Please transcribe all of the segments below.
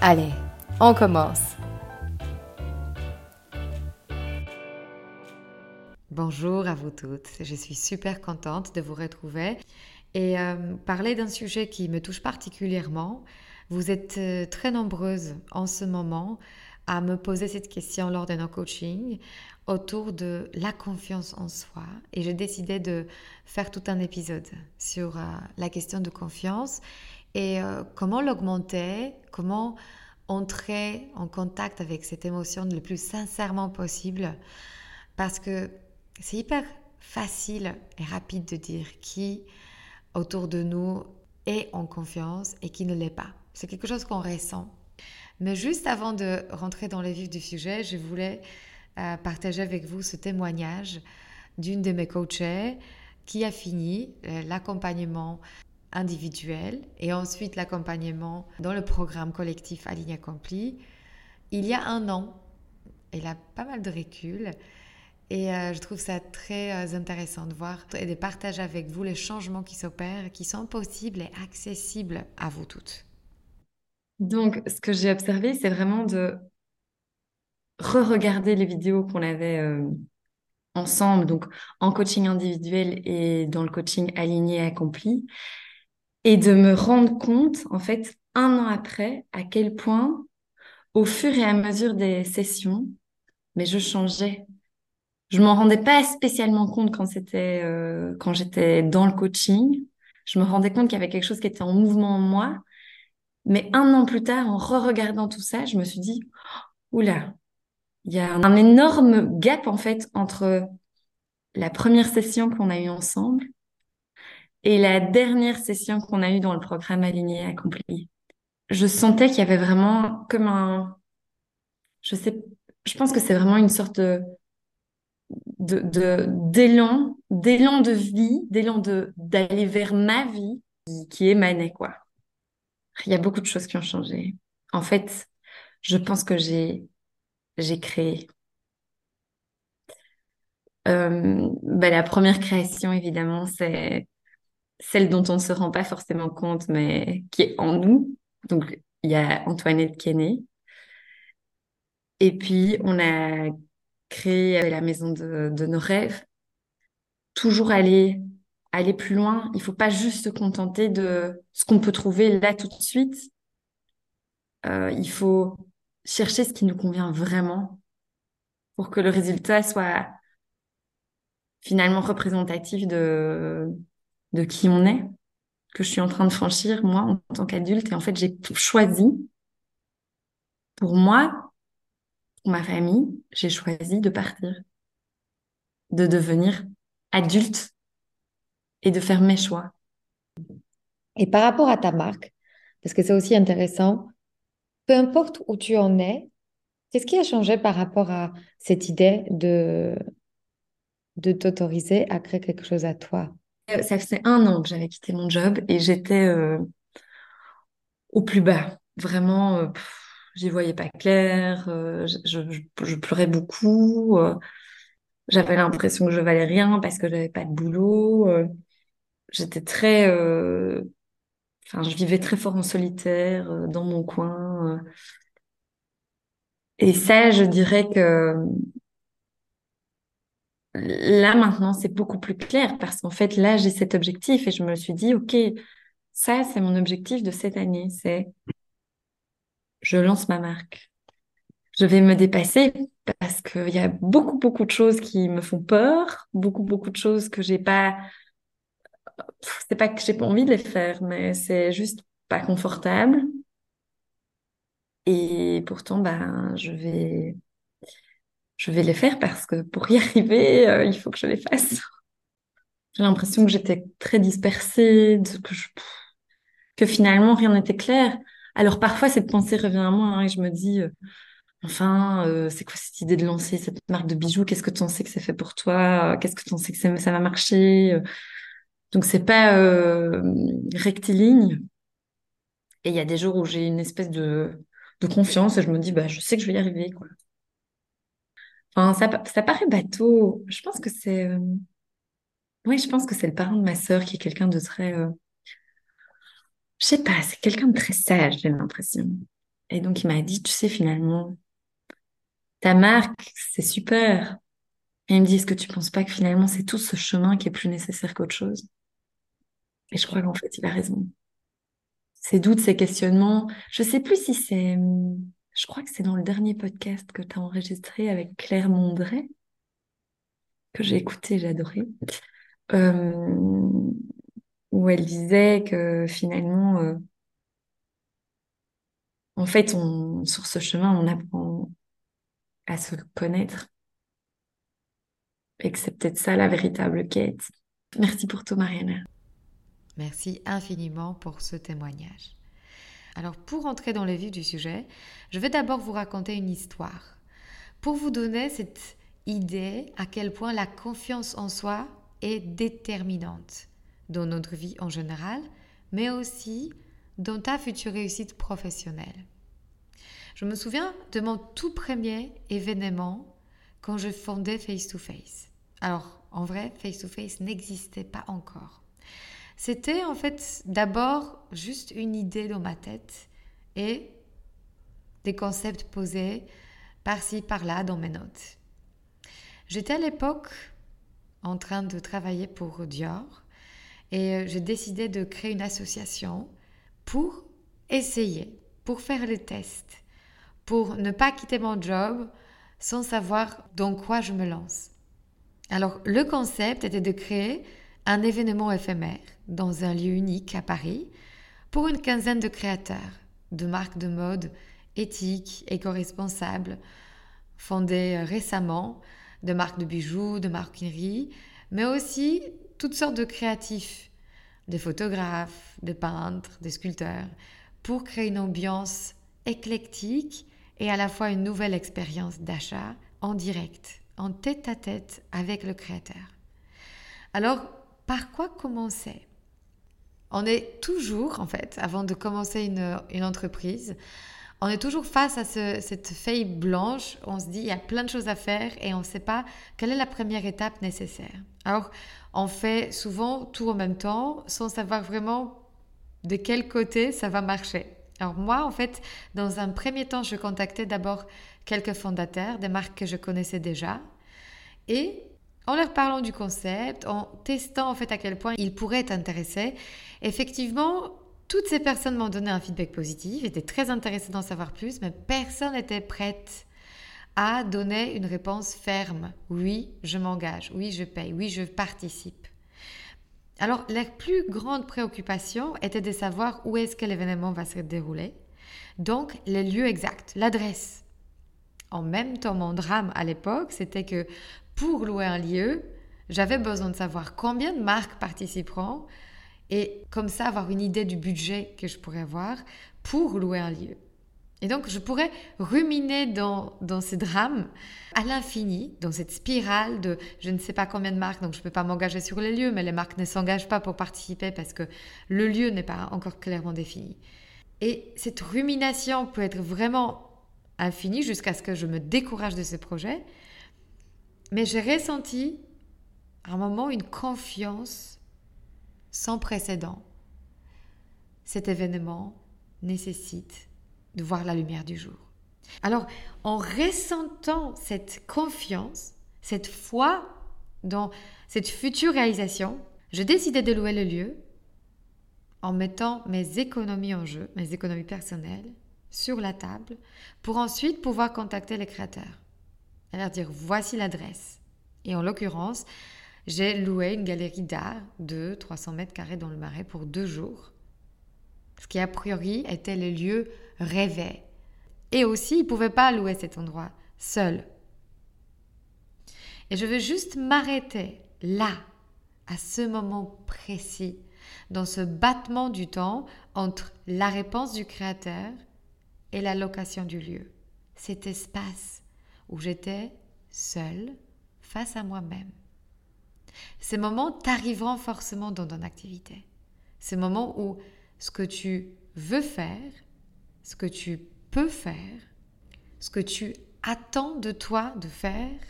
Allez, on commence. Bonjour à vous toutes, je suis super contente de vous retrouver et euh, parler d'un sujet qui me touche particulièrement. Vous êtes euh, très nombreuses en ce moment à me poser cette question lors de nos coachings autour de la confiance en soi et j'ai décidé de faire tout un épisode sur euh, la question de confiance et euh, comment l'augmenter, comment entrer en contact avec cette émotion le plus sincèrement possible? Parce que c'est hyper facile et rapide de dire qui autour de nous est en confiance et qui ne l'est pas. C'est quelque chose qu'on ressent. Mais juste avant de rentrer dans le vif du sujet, je voulais euh, partager avec vous ce témoignage d'une de mes coachées qui a fini euh, l'accompagnement individuel et ensuite l'accompagnement dans le programme collectif à ligne accomplie. Il y a un an, il a pas mal de recul et euh, je trouve ça très euh, intéressant de voir et de partager avec vous les changements qui s'opèrent, qui sont possibles et accessibles à vous toutes. Donc, ce que j'ai observé, c'est vraiment de re-regarder les vidéos qu'on avait euh, ensemble, donc en coaching individuel et dans le coaching aligné accompli, et de me rendre compte, en fait, un an après, à quel point, au fur et à mesure des sessions, mais je changeais. Je m'en rendais pas spécialement compte quand c'était euh, quand j'étais dans le coaching. Je me rendais compte qu'il y avait quelque chose qui était en mouvement en moi. Mais un an plus tard, en re-regardant tout ça, je me suis dit, oula, il y a un énorme gap en fait entre la première session qu'on a eue ensemble et la dernière session qu'on a eue dans le programme Aligné Accompli, je sentais qu'il y avait vraiment comme un, je sais, je pense que c'est vraiment une sorte de, d'élan, d'élan de vie, d'élan d'aller vers ma vie qui, qui émanait, quoi. Il y a beaucoup de choses qui ont changé. En fait, je pense que j'ai, j'ai créé. Ben, la première création, évidemment, c'est celle dont on ne se rend pas forcément compte, mais qui est en nous. Donc, il y a Antoinette qui est née. Et puis, on a créé la maison de, nos rêves. Toujours aller, aller plus loin. Il faut pas juste se contenter de ce qu'on peut trouver là tout de suite. Euh, il faut chercher ce qui nous convient vraiment pour que le résultat soit finalement représentatif de, de qui on est, que je suis en train de franchir, moi, en tant qu'adulte. Et en fait, j'ai choisi, pour moi, pour ma famille, j'ai choisi de partir, de devenir adulte et de faire mes choix. Et par rapport à ta marque, parce que c'est aussi intéressant, peu importe où tu en es, qu'est-ce qui a changé par rapport à cette idée de, de t'autoriser à créer quelque chose à toi? Ça faisait un an que j'avais quitté mon job et j'étais euh, au plus bas. Vraiment, euh, j'y voyais pas clair, je, pleurais beaucoup, j'avais l'impression que je valais rien parce que j'avais pas de boulot. j'étais très... Enfin, je vivais très fort en solitaire, dans mon coin. et ça, je dirais que Là, maintenant, c'est beaucoup plus clair parce qu'en fait, là, j'ai cet objectif et je me suis dit, OK, ça, c'est mon objectif de cette année. C'est je lance ma marque. Je vais me dépasser parce qu'il y a beaucoup, beaucoup de choses qui me font peur, beaucoup, beaucoup de choses que j'ai pas. C'est pas que j'ai pas envie de les faire, mais c'est juste pas confortable. Et pourtant, ben, je vais, je vais les faire parce que pour y arriver, euh, il faut que je les fasse. J'ai l'impression que j'étais très dispersée, que, finalement rien n'était clair. Alors parfois, cette pensée revient à moi hein, et je me dis, euh, enfin, euh, c'est quoi cette idée de lancer cette marque de bijoux? Qu'est-ce que tu en sais que c'est fait pour toi? Qu'est-ce que tu en sais que ça, va marcher? Donc c'est pas rectiligne. Et il y a des jours où j'ai une espèce de confiance et je me dis, bah, je sais que je vais y arriver. Ça, paraît bateau. Je pense que c'est, euh, oui, je pense que c'est le parent de ma sœur qui est quelqu'un de très, euh, je sais pas, c'est quelqu'un de très sage, j'ai l'impression. Et donc, il m'a dit, tu sais, finalement, ta marque, c'est super. Et il me dit, est-ce que tu penses pas que finalement, c'est tout ce chemin qui est plus nécessaire qu'autre chose? Et je crois qu'en fait, il a raison ces doutes, ces questionnements. Je sais plus si c'est, je crois que c'est dans le dernier podcast que tu as enregistré avec Claire Mondret, que j'ai écouté, j'ai adoré, euh, où elle disait que finalement, euh, en fait, sur ce chemin, on apprend à se connaître et que c'est peut-être ça la véritable quête. Merci pour tout, Mariana. Merci infiniment pour ce témoignage. Alors pour entrer dans le vif du sujet, je vais d'abord vous raconter une histoire pour vous donner cette idée à quel point la confiance en soi est déterminante dans notre vie en général, mais aussi dans ta future réussite professionnelle. Je me souviens de mon tout premier événement quand je fondais Face to Face. Alors, en vrai, Face to Face n'existait pas encore. C'était en fait d'abord juste une idée dans ma tête et des concepts posés par-ci, par-là dans mes notes. J'étais à l'époque en train de travailler pour Dior et euh, j'ai décidé de créer une association pour essayer, pour faire les tests, pour ne pas quitter mon job sans savoir dans quoi je me lance. Alors le concept était de créer un événement éphémère dans un lieu unique à Paris pour une quinzaine de créateurs, de marques de mode éthiques, éco-responsables, fondées récemment, de marques de bijoux, de marquinerie, mais aussi toutes sortes de créatifs, des photographes, des peintres, des sculpteurs, pour créer une ambiance éclectique et à la fois une nouvelle expérience d'achat en direct, en tête à tête avec le créateur. Alors, par quoi commencer? On est toujours, en fait, avant de commencer une, entreprise, on est toujours face à cette feuille blanche, on se dit il y a plein de choses à faire et on ne sait pas quelle est la première étape nécessaire. Alors, on fait souvent tout en même temps sans savoir vraiment de quel côté ça va marcher. Alors moi, en fait, dans un premier temps, je contactais d'abord quelques fondateurs, des marques que je connaissais déjà. Et en leur parlant du concept, en testant en fait à quel point ils pourraient être intéressés, effectivement, toutes ces personnes m'ont donné un feedback positif, étaient très intéressées d'en savoir plus, mais personne n'était prête à donner une réponse ferme. Oui, je m'engage, oui, je paye, oui, je participe. Alors, leur plus grande préoccupation était de savoir où est-ce que l'événement va se dérouler. Donc, le lieu exact, l'adresse. En même temps, mon drame à l'époque, c'était que pour louer un lieu, j'avais besoin de savoir combien de marques participeront et comme ça avoir une idée du budget que je pourrais avoir pour louer un lieu. Et donc je pourrais ruminer dans, dans ces drames à l'infini, dans cette spirale de je ne sais pas combien de marques, donc je ne peux pas m'engager sur les lieux, mais les marques ne s'engagent pas pour participer parce que le lieu n'est pas encore clairement défini. Et cette rumination peut être vraiment infinie jusqu'à ce que je me décourage de ce projet mais j'ai ressenti à un moment une confiance sans précédent. Cet événement nécessite de voir la lumière du jour. Alors, en ressentant cette confiance, cette foi dans cette future réalisation, je décidais de louer le lieu en mettant mes économies en jeu, mes économies personnelles, sur la table pour ensuite pouvoir contacter les créateurs et leur dire voici l'adresse. Et en l'occurrence, j'ai loué une galerie d'art de 300 mètres carrés dans le marais pour deux jours, ce qui a priori était le lieu rêvé. Et aussi, ils ne pouvaient pas louer cet endroit seul. Et je veux juste m'arrêter là, à ce moment précis, dans ce battement du temps entre la réponse du Créateur et la location du lieu. Cet espace où j'étais seule face à moi-même. Ces moments t'arriveront forcément dans ton activité. Ces moments où ce que tu veux faire, ce que tu peux faire, ce que tu attends de toi de faire,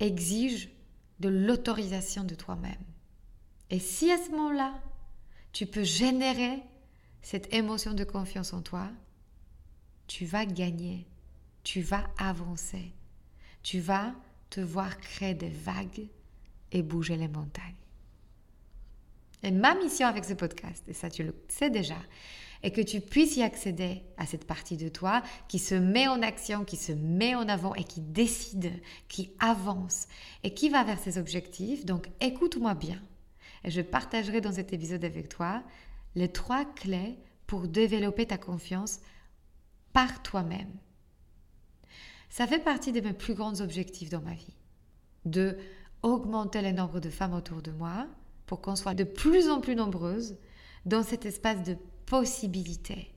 exige de l'autorisation de toi-même. Et si à ce moment-là, tu peux générer cette émotion de confiance en toi, tu vas gagner, tu vas avancer, tu vas te voir créer des vagues et bouger les montagnes. Et ma mission avec ce podcast, et ça tu le sais déjà, est que tu puisses y accéder à cette partie de toi qui se met en action, qui se met en avant et qui décide, qui avance et qui va vers ses objectifs. Donc écoute-moi bien. Et je partagerai dans cet épisode avec toi les trois clés pour développer ta confiance par toi-même. Ça fait partie de mes plus grands objectifs dans ma vie. De augmenter le nombre de femmes autour de moi pour qu'on soit de plus en plus nombreuses dans cet espace de possibilités.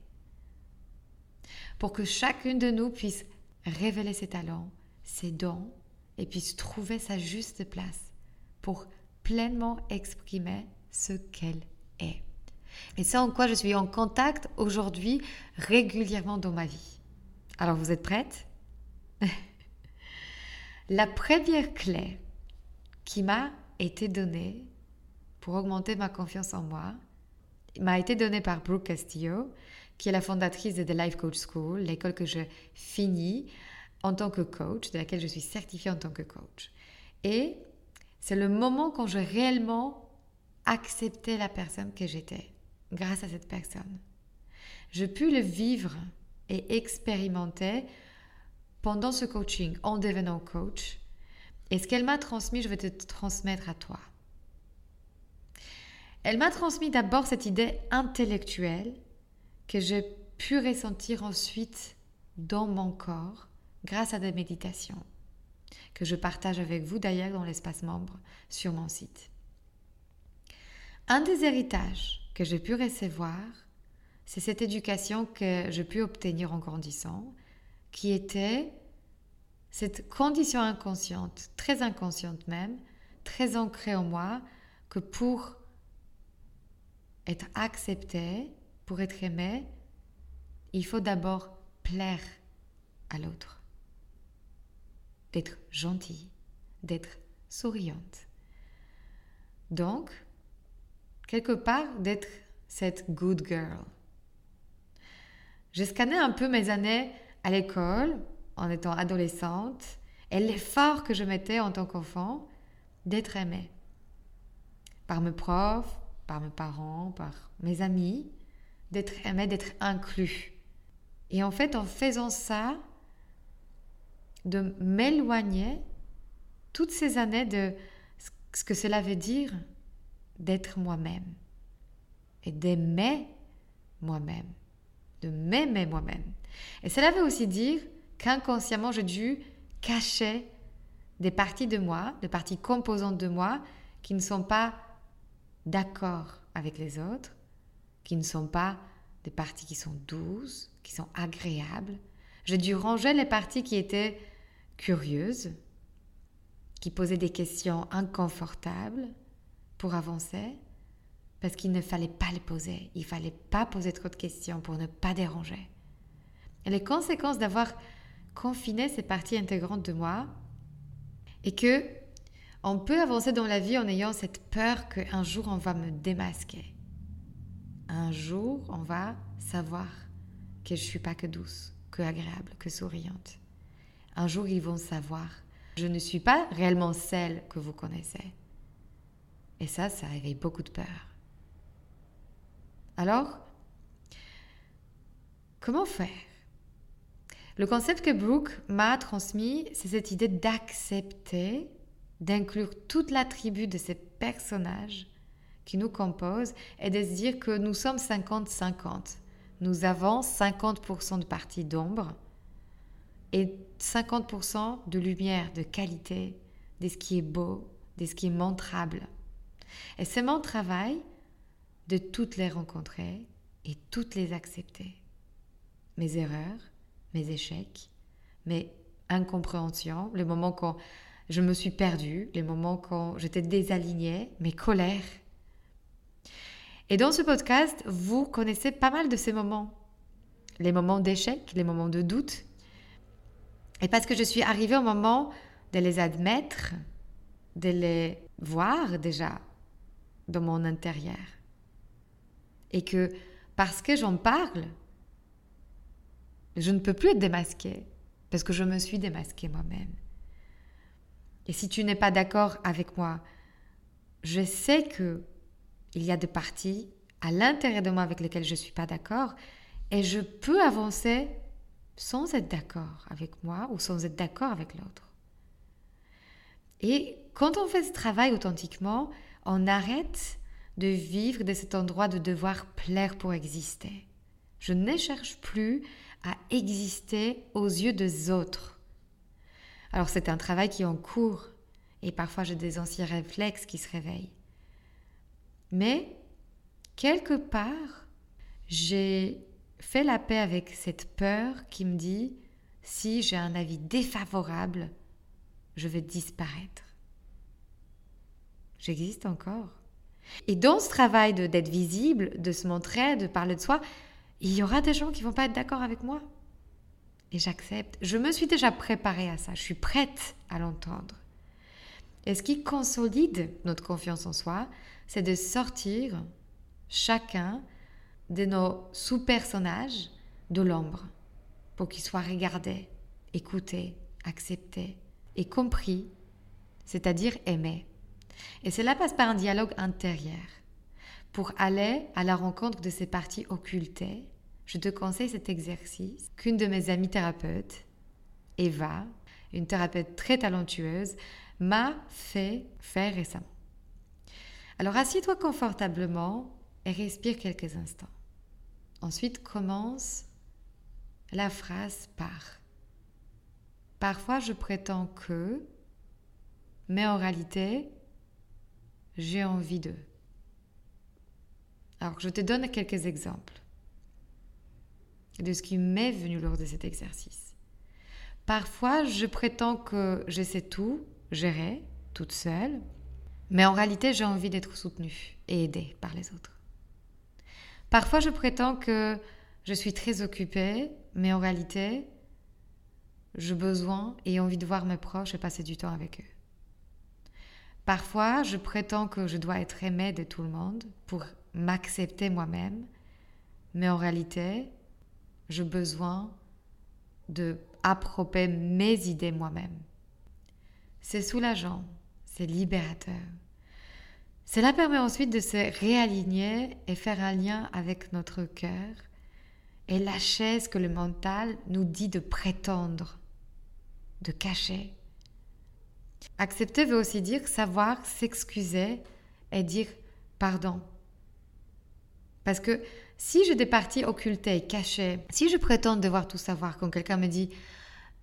Pour que chacune de nous puisse révéler ses talents, ses dons et puisse trouver sa juste place pour pleinement exprimer ce qu'elle est. Et c'est en quoi je suis en contact aujourd'hui régulièrement dans ma vie. Alors vous êtes prête? La première clé qui m'a été donnée pour augmenter ma confiance en moi m'a été donnée par Brooke Castillo, qui est la fondatrice de The Life Coach School, l'école que je finis en tant que coach, de laquelle je suis certifiée en tant que coach. Et c'est le moment quand j'ai réellement accepté la personne que j'étais, grâce à cette personne. Je pu le vivre et expérimenter pendant ce coaching, en devenant coach. Et ce qu'elle m'a transmis, je vais te transmettre à toi. Elle m'a transmis d'abord cette idée intellectuelle que j'ai pu ressentir ensuite dans mon corps grâce à des méditations que je partage avec vous d'ailleurs dans l'espace membre sur mon site. Un des héritages que j'ai pu recevoir, c'est cette éducation que j'ai pu obtenir en grandissant, qui était cette condition inconsciente, très inconsciente même, très ancrée en moi, que pour être accepté, pour être aimé, il faut d'abord plaire à l'autre, d'être gentil, d'être souriante. Donc, quelque part, d'être cette good girl. J'ai scanné un peu mes années à l'école, en étant adolescente, et l'effort que je mettais en tant qu'enfant d'être aimée par mes profs, par mes parents, par mes amis, d'être aimé, d'être inclus. Et en fait, en faisant ça, de m'éloigner toutes ces années de ce que cela veut dire d'être moi-même et d'aimer moi-même, de m'aimer moi-même. Et cela veut aussi dire qu'inconsciemment, j'ai dû cacher des parties de moi, des parties composantes de moi qui ne sont pas d'accord avec les autres, qui ne sont pas des parties qui sont douces, qui sont agréables. J'ai dû ranger les parties qui étaient curieuses, qui posaient des questions inconfortables pour avancer, parce qu'il ne fallait pas les poser. Il fallait pas poser trop de questions pour ne pas déranger. Et les conséquences d'avoir confiné ces parties intégrantes de moi, et que on peut avancer dans la vie en ayant cette peur qu'un jour on va me démasquer. Un jour on va savoir que je suis pas que douce, que agréable, que souriante. Un jour ils vont savoir je ne suis pas réellement celle que vous connaissez. Et ça, ça réveille beaucoup de peur. Alors, comment faire? Le concept que Brooke m'a transmis, c'est cette idée d'accepter, d'inclure toute la tribu de ces personnages qui nous composent et de se dire que nous sommes 50-50. Nous avons 50% de partie d'ombre et 50% de lumière, de qualité, de ce qui est beau, de ce qui est montrable. Et c'est mon travail de toutes les rencontrer et toutes les accepter. Mes erreurs, mes échecs, mes incompréhensions, les moments quand je me suis perdue, les moments quand j'étais désalignée, mes colères. Et dans ce podcast, vous connaissez pas mal de ces moments. Les moments d'échec, les moments de doute. Et parce que je suis arrivée au moment de les admettre, de les voir déjà dans mon intérieur. Et que parce que j'en parle, je ne peux plus être démasquée, parce que je me suis démasquée moi-même. Et si tu n'es pas d'accord avec moi, je sais que il y a des parties à l'intérieur de moi avec lesquelles je ne suis pas d'accord, et je peux avancer sans être d'accord avec moi ou sans être d'accord avec l'autre. Et quand on fait ce travail authentiquement, on arrête de vivre de cet endroit de devoir plaire pour exister. Je ne cherche plus à exister aux yeux des autres. Alors c'est un travail qui est en cours et parfois j'ai des anciens réflexes qui se réveillent. Mais quelque part, j'ai fait la paix avec cette peur qui me dit si j'ai un avis défavorable, je vais disparaître. J'existe encore. Et dans ce travail d'être visible, de se montrer, de parler de soi, il y aura des gens qui vont pas être d'accord avec moi. Et j'accepte. Je me suis déjà préparée à ça. Je suis prête à l'entendre. Et ce qui consolide notre confiance en soi, c'est de sortir chacun de nos sous-personnages de l'ombre pour qu'ils soient regardés, écoutés, acceptés et compris, c'est-à-dire aimés. Et cela passe par un dialogue intérieur. Pour aller à la rencontre de ces parties occultées, je te conseille cet exercice qu'une de mes amies thérapeutes, Eva, une thérapeute très talentueuse, m'a fait faire récemment. Alors assieds-toi confortablement et respire quelques instants. Ensuite, commence la phrase par. Parfois, je prétends que, mais en réalité, j'ai envie de. Alors, je te donne quelques exemples de ce qui m'est venu lors de cet exercice. Parfois, je prétends que je sais tout, gérer, toute seule, mais en réalité, j'ai envie d'être soutenue et aidée par les autres. Parfois, je prétends que je suis très occupée, mais en réalité, j'ai besoin et envie de voir mes proches et passer du temps avec eux. Parfois, je prétends que je dois être aimée de tout le monde pour m'accepter moi-même, mais en réalité, j'ai besoin de approper mes idées moi-même. C'est soulageant, c'est libérateur. Cela permet ensuite de se réaligner et faire un lien avec notre cœur et lâcher ce que le mental nous dit de prétendre, de cacher. Accepter veut aussi dire savoir s'excuser et dire pardon. Parce que si j'ai des parties occultées cachées, si je prétends devoir tout savoir, quand quelqu'un me dit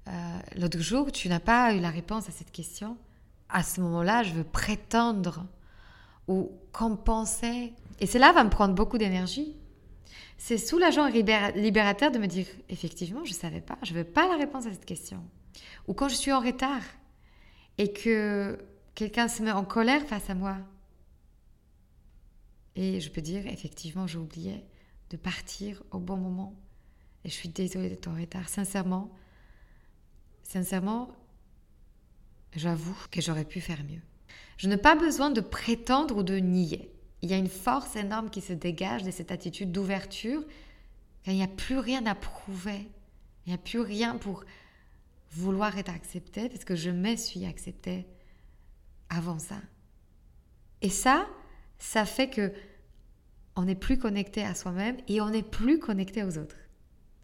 euh, l'autre jour, tu n'as pas eu la réponse à cette question, à ce moment-là, je veux prétendre ou compenser. Et cela va me prendre beaucoup d'énergie. C'est soulageant et libérateur de me dire, effectivement, je ne savais pas, je ne veux pas la réponse à cette question. Ou quand je suis en retard, et que quelqu'un se met en colère face à moi. Et je peux dire, effectivement, j'ai oublié de partir au bon moment. Et je suis désolée d'être en retard. Sincèrement, sincèrement, j'avoue que j'aurais pu faire mieux. Je n'ai pas besoin de prétendre ou de nier. Il y a une force énorme qui se dégage de cette attitude d'ouverture, il n'y a plus rien à prouver. Il n'y a plus rien pour vouloir être accepté parce que je me suis acceptée avant ça. Et ça, ça fait que on n'est plus connecté à soi-même et on n'est plus connecté aux autres.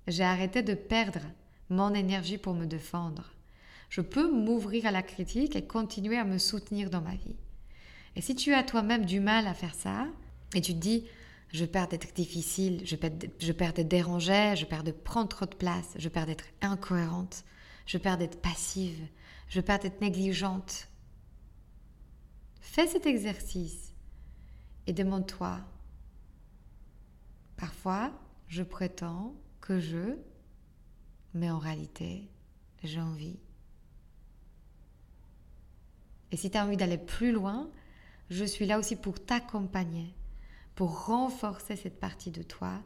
J'ai arrêté de perdre mon énergie pour me défendre. Je peux m'ouvrir à la critique et continuer à me soutenir dans ma vie. Et si tu as toi-même du mal à faire ça, et tu te dis, je perds d'être difficile, je perds, je perds d'être dérangée, je perds de prendre trop de place, je perds d'être incohérente, je perds d'être passive, je perds d'être négligente. Fais cet exercice et demande-toi, parfois je prétends que je, mais en réalité, j'ai envie. Et si tu as envie d'aller plus loin, je suis là aussi pour t'accompagner, pour renforcer cette partie de toi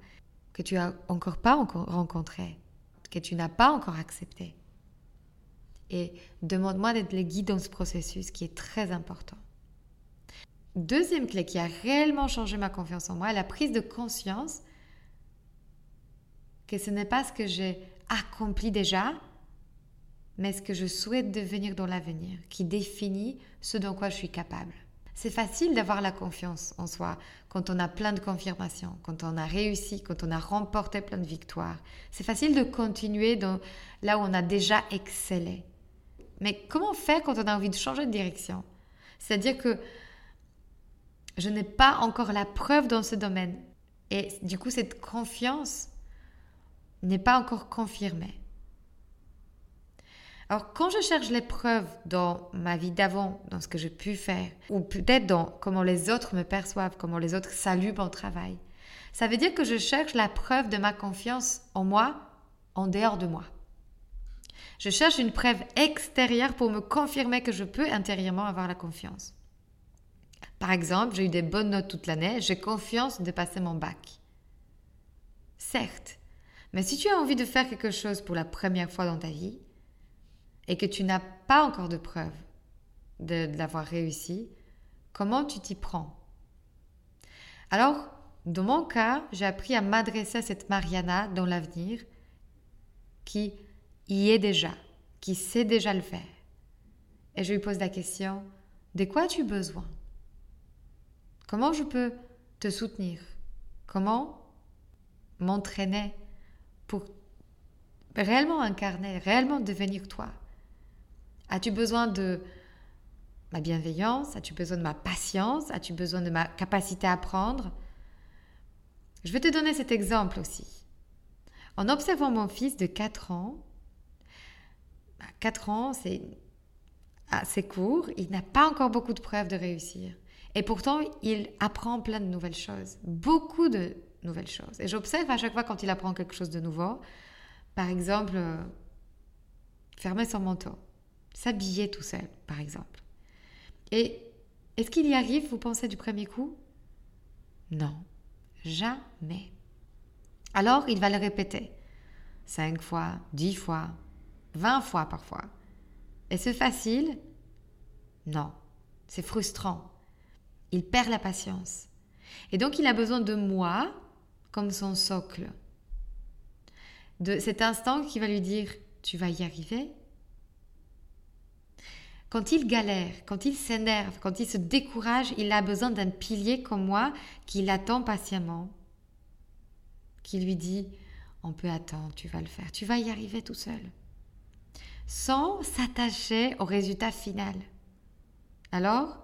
que tu n'as encore pas rencontrée, que tu n'as pas encore acceptée. Et demande-moi d'être le guide dans ce processus qui est très important. Deuxième clé qui a réellement changé ma confiance en moi, la prise de conscience que ce n'est pas ce que j'ai accompli déjà, mais ce que je souhaite devenir dans l'avenir, qui définit ce dont quoi je suis capable. C'est facile d'avoir la confiance en soi quand on a plein de confirmations, quand on a réussi, quand on a remporté plein de victoires. C'est facile de continuer dans, là où on a déjà excellé. Mais comment faire quand on a envie de changer de direction? C'est-à-dire que je n'ai pas encore la preuve dans ce domaine. Et du coup, cette confiance n'est pas encore confirmée. Alors, quand je cherche les preuves dans ma vie d'avant, dans ce que j'ai pu faire, ou peut-être dans comment les autres me perçoivent, comment les autres saluent mon travail, ça veut dire que je cherche la preuve de ma confiance en moi, en dehors de moi. Je cherche une preuve extérieure pour me confirmer que je peux intérieurement avoir la confiance. Par exemple, j'ai eu des bonnes notes toute l'année, j'ai confiance de passer mon bac. Certes, mais si tu as envie de faire quelque chose pour la première fois dans ta vie, et que tu n'as pas encore de preuve de, l'avoir réussi, comment tu t'y prends? Alors, dans mon cas, j'ai appris à m'adresser à cette Mariana dans l'avenir qui y est déjà, qui sait déjà le faire. Et je lui pose la question, de quoi as-tu besoin? Comment je peux te soutenir? Comment m'entraîner pour réellement incarner, réellement devenir toi? As-tu besoin de ma bienveillance? As-tu besoin de ma patience? As-tu besoin de ma capacité à apprendre? Je vais te donner cet exemple aussi. En observant mon fils de 4 ans, 4 ans, c'est assez court, il n'a pas encore beaucoup de preuves de réussir. Et pourtant, il apprend plein de nouvelles choses, beaucoup de nouvelles choses. Et j'observe à chaque fois quand il apprend quelque chose de nouveau, par exemple, euh, fermer son manteau s'habiller tout seul, par exemple. Et est-ce qu'il y arrive, vous pensez, du premier coup? Non, jamais. Alors, il va le répéter. Cinq fois, dix fois, vingt fois parfois. Et c'est facile? Non, c'est frustrant. Il perd la patience. Et donc, il a besoin de moi comme son socle. De cet instant qui va lui dire, tu vas y arriver, quand il galère, quand il s'énerve, quand il se décourage, il a besoin d'un pilier comme moi qui l'attend patiemment, qui lui dit On peut attendre, tu vas le faire, tu vas y arriver tout seul, sans s'attacher au résultat final. Alors,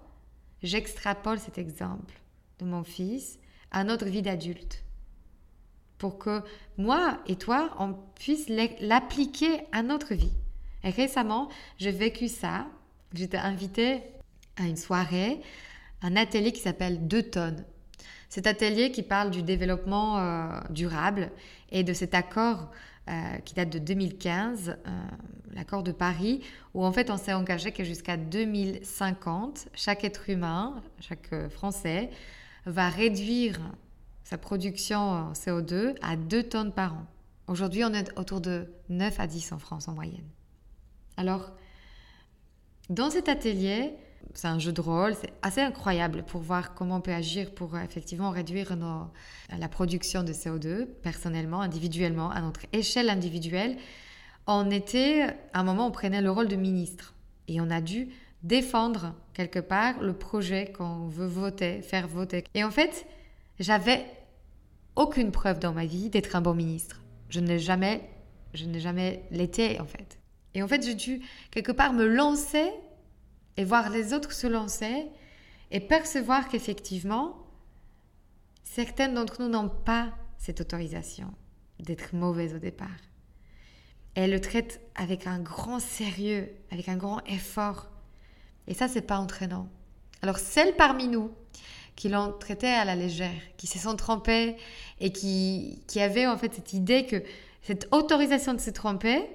j'extrapole cet exemple de mon fils à notre vie d'adulte pour que moi et toi, on puisse l'appliquer à notre vie. Et récemment, j'ai vécu ça J'étais invitée à une soirée, un atelier qui s'appelle Deux tonnes. Cet atelier qui parle du développement euh, durable et de cet accord euh, qui date de 2015, euh, l'accord de Paris, où en fait on s'est engagé que jusqu'à 2050, chaque être humain, chaque Français, va réduire sa production en CO2 à 2 tonnes par an. Aujourd'hui, on est autour de 9 à 10 en France en moyenne. Alors, dans cet atelier, c'est un jeu de rôle, c'est assez incroyable pour voir comment on peut agir pour euh, effectivement réduire la production de CO2 personnellement, individuellement, à notre échelle individuelle. On était, à un moment, on prenait le rôle de ministre et on a dû défendre quelque part le projet qu'on veut voter, faire voter. Et en fait, j'avais aucune preuve dans ma vie d'être un bon ministre. je n'ai jamais, je n'ai jamais l'été en fait. Et en fait, j'ai dû quelque part me lancer et voir les autres se lancer et percevoir qu'effectivement, certaines d'entre nous n'ont pas cette autorisation d'être mauvaises au départ. elles le traitent avec un grand sérieux, avec un grand effort. Et ça, c'est pas entraînant. Alors, celles parmi nous qui l'ont traité à la légère, qui se sont trompées et qui, qui avaient en fait cette idée que cette autorisation de se tromper,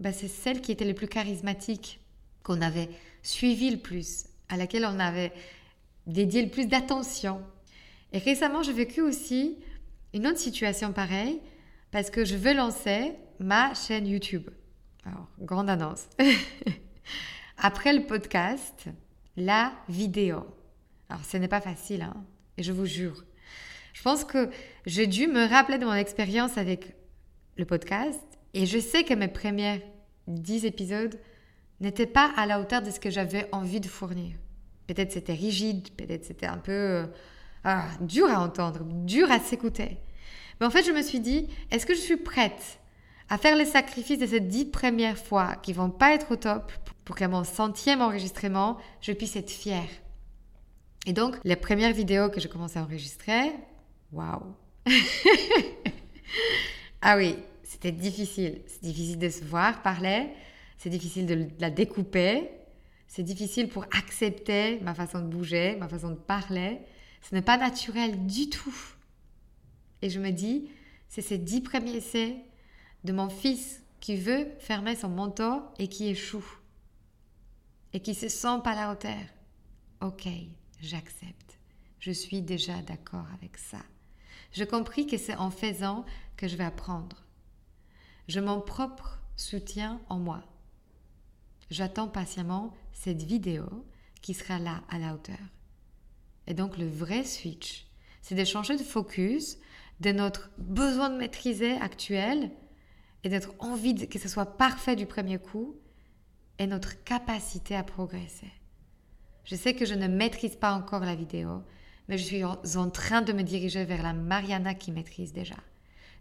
bah, c'est celle qui était le plus charismatique, qu'on avait suivi le plus, à laquelle on avait dédié le plus d'attention. Et récemment, j'ai vécu aussi une autre situation pareille, parce que je veux lancer ma chaîne YouTube. Alors, grande annonce. Après le podcast, la vidéo. Alors, ce n'est pas facile, hein, et je vous jure. Je pense que j'ai dû me rappeler de mon expérience avec le podcast, et je sais que mes premiers 10 épisodes n'étaient pas à la hauteur de ce que j'avais envie de fournir. Peut-être c'était rigide, peut-être c'était un peu euh, ah, dur à entendre, dur à s'écouter. Mais en fait, je me suis dit, est-ce que je suis prête à faire les sacrifices de ces dix premières fois qui vont pas être au top pour qu'à mon centième enregistrement, je puisse être fière? Et donc, les premières vidéos que j'ai commencé à enregistrer, waouh Ah oui, c'était difficile. C'est difficile de se voir parler, c'est difficile de la découper, c'est difficile pour accepter ma façon de bouger, ma façon de parler. Ce n'est pas naturel du tout. Et je me dis, c'est ces dix premiers essais de mon fils qui veut fermer son manteau et qui échoue. Et qui se sent pas à la hauteur. Ok, j'accepte. Je suis déjà d'accord avec ça. Je compris que c'est en faisant que je vais apprendre. Je mon propre soutien en moi. J'attends patiemment cette vidéo qui sera là à la hauteur. Et donc le vrai switch, c'est de changer de focus de notre besoin de maîtriser actuel et d'être envie que ce soit parfait du premier coup et notre capacité à progresser. Je sais que je ne maîtrise pas encore la vidéo, mais je suis en train de me diriger vers la Mariana qui maîtrise déjà.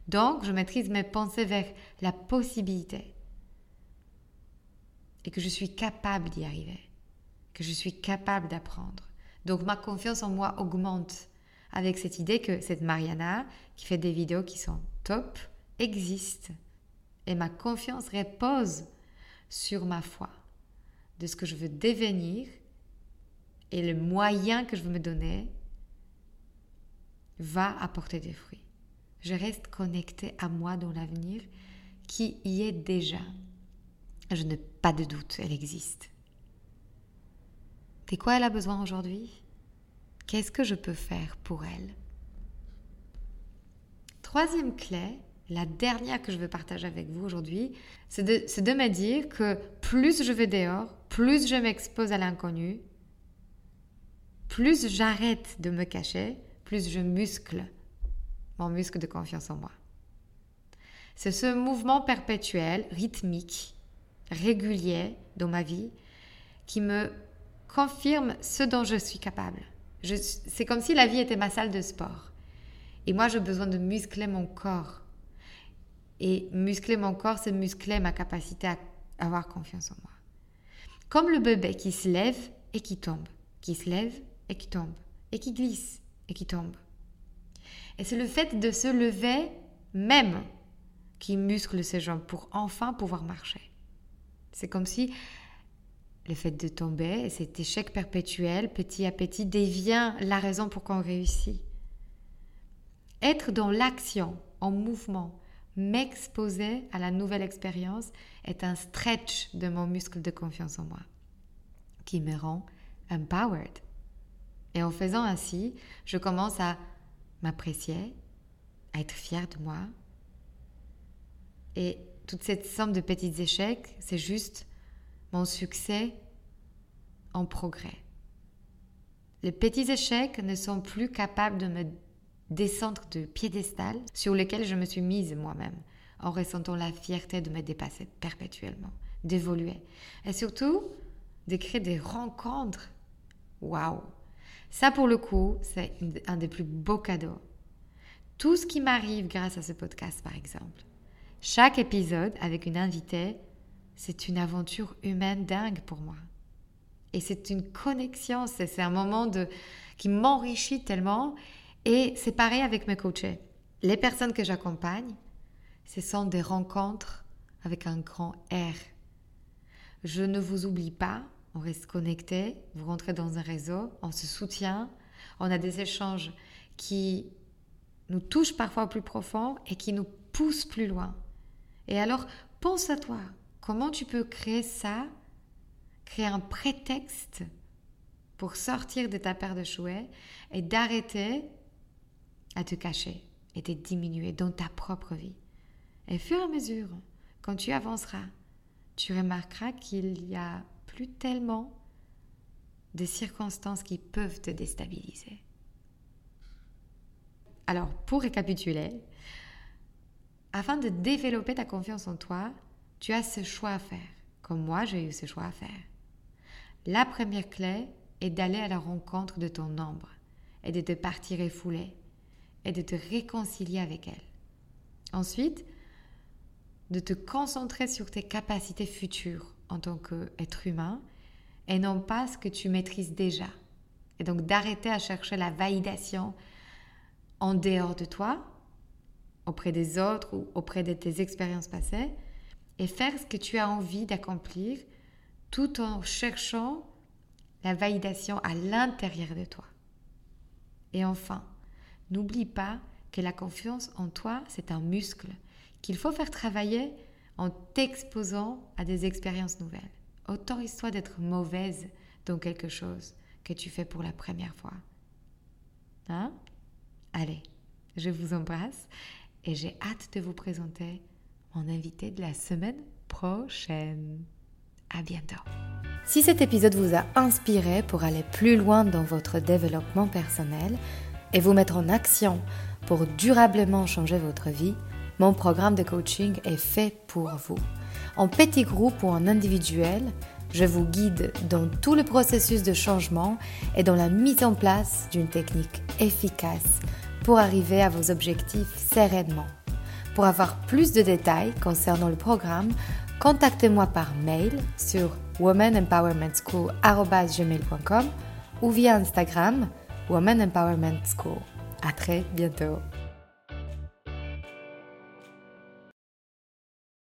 Donc, je maîtrise mes pensées vers la possibilité et que je suis capable d'y arriver, que je suis capable d'apprendre. Donc, ma confiance en moi augmente avec cette idée que cette Mariana, qui fait des vidéos qui sont top, existe. Et ma confiance repose sur ma foi, de ce que je veux devenir et le moyen que je veux me donner va apporter des fruits. Je reste connectée à moi dans l'avenir qui y est déjà. Je n'ai pas de doute, elle existe. De quoi elle a besoin aujourd'hui? Qu'est-ce que je peux faire pour elle? Troisième clé, la dernière que je veux partager avec vous aujourd'hui, c'est de, de, me dire que plus je vais dehors, plus je m'expose à l'inconnu, plus j'arrête de me cacher, plus je muscle mon muscle de confiance en moi. C'est ce mouvement perpétuel, rythmique, régulier dans ma vie qui me confirme ce dont je suis capable. C'est comme si la vie était ma salle de sport. Et moi, j'ai besoin de muscler mon corps. Et muscler mon corps, c'est muscler ma capacité à avoir confiance en moi. Comme le bébé qui se lève et qui tombe, qui se lève et qui tombe, et qui glisse et qui tombe. Et c'est le fait de se lever même qui muscle ses jambes pour enfin pouvoir marcher. C'est comme si le fait de tomber et cet échec perpétuel, petit à petit, devient la raison pour qu'on réussit. Être dans l'action, en mouvement, m'exposer à la nouvelle expérience est un stretch de mon muscle de confiance en moi, qui me rend empowered. Et en faisant ainsi, je commence à m'apprécier, à être fière de moi. Et toute cette somme de petits échecs, c'est juste mon succès en progrès. Les petits échecs ne sont plus capables de me descendre de piédestal sur lequel je me suis mise moi-même, en ressentant la fierté de me dépasser perpétuellement, d'évoluer et surtout de créer des rencontres. Waouh! Ça, pour le coup, c'est un des plus beaux cadeaux. Tout ce qui m'arrive grâce à ce podcast, par exemple, Chaque épisode avec une invitée, c'est une aventure humaine dingue pour moi. Et c'est une connexion, c'est un moment qui m'enrichit tellement. Et c'est pareil avec mes coachés. Les personnes que j'accompagne, ce sont des rencontres avec un grand R. Je ne vous oublie pas, on reste connecté, vous rentrez dans un réseau, on se soutient, on a des échanges qui nous touchent parfois au plus profond et qui nous poussent plus loin. Et alors, pense à toi, comment tu peux créer ça, créer un prétexte pour sortir de ta paire de chouets et d'arrêter à te cacher et te diminuer dans ta propre vie. Et fur et à mesure, quand tu avanceras, tu remarqueras qu'il y a plus tellement de circonstances qui peuvent te déstabiliser. Alors, pour récapituler, afin de développer ta confiance en toi, tu as ce choix à faire, comme moi j'ai eu ce choix à faire. La première clé est d'aller à la rencontre de ton ombre et de te partir refoulée et de te réconcilier avec elle. Ensuite, de te concentrer sur tes capacités futures en tant qu'être humain et non pas ce que tu maîtrises déjà. Et donc d'arrêter à chercher la validation en dehors de toi, auprès des autres ou auprès de tes expériences passées, et faire ce que tu as envie d'accomplir tout en cherchant la validation à l'intérieur de toi. Et enfin, n'oublie pas que la confiance en toi, c'est un muscle qu'il faut faire travailler en t'exposant à des expériences nouvelles. Autorise-toi d'être mauvaise dans quelque chose que tu fais pour la première fois. Hein? Allez, je vous embrasse et j'ai hâte de vous présenter mon invité de la semaine prochaine. À bientôt. Si cet épisode vous a inspiré pour aller plus loin dans votre développement personnel et vous mettre en action pour durablement changer votre vie, mon programme de coaching est fait pour vous. En petit groupe ou en individuel, je vous guide dans tout le processus de changement et dans la mise en place d'une technique efficace pour arriver à vos objectifs sereinement. Pour avoir plus de détails concernant le programme, contactez-moi par mail sur womanempowermentschool.com ou via Instagram Woman Empowerment School. À très bientôt.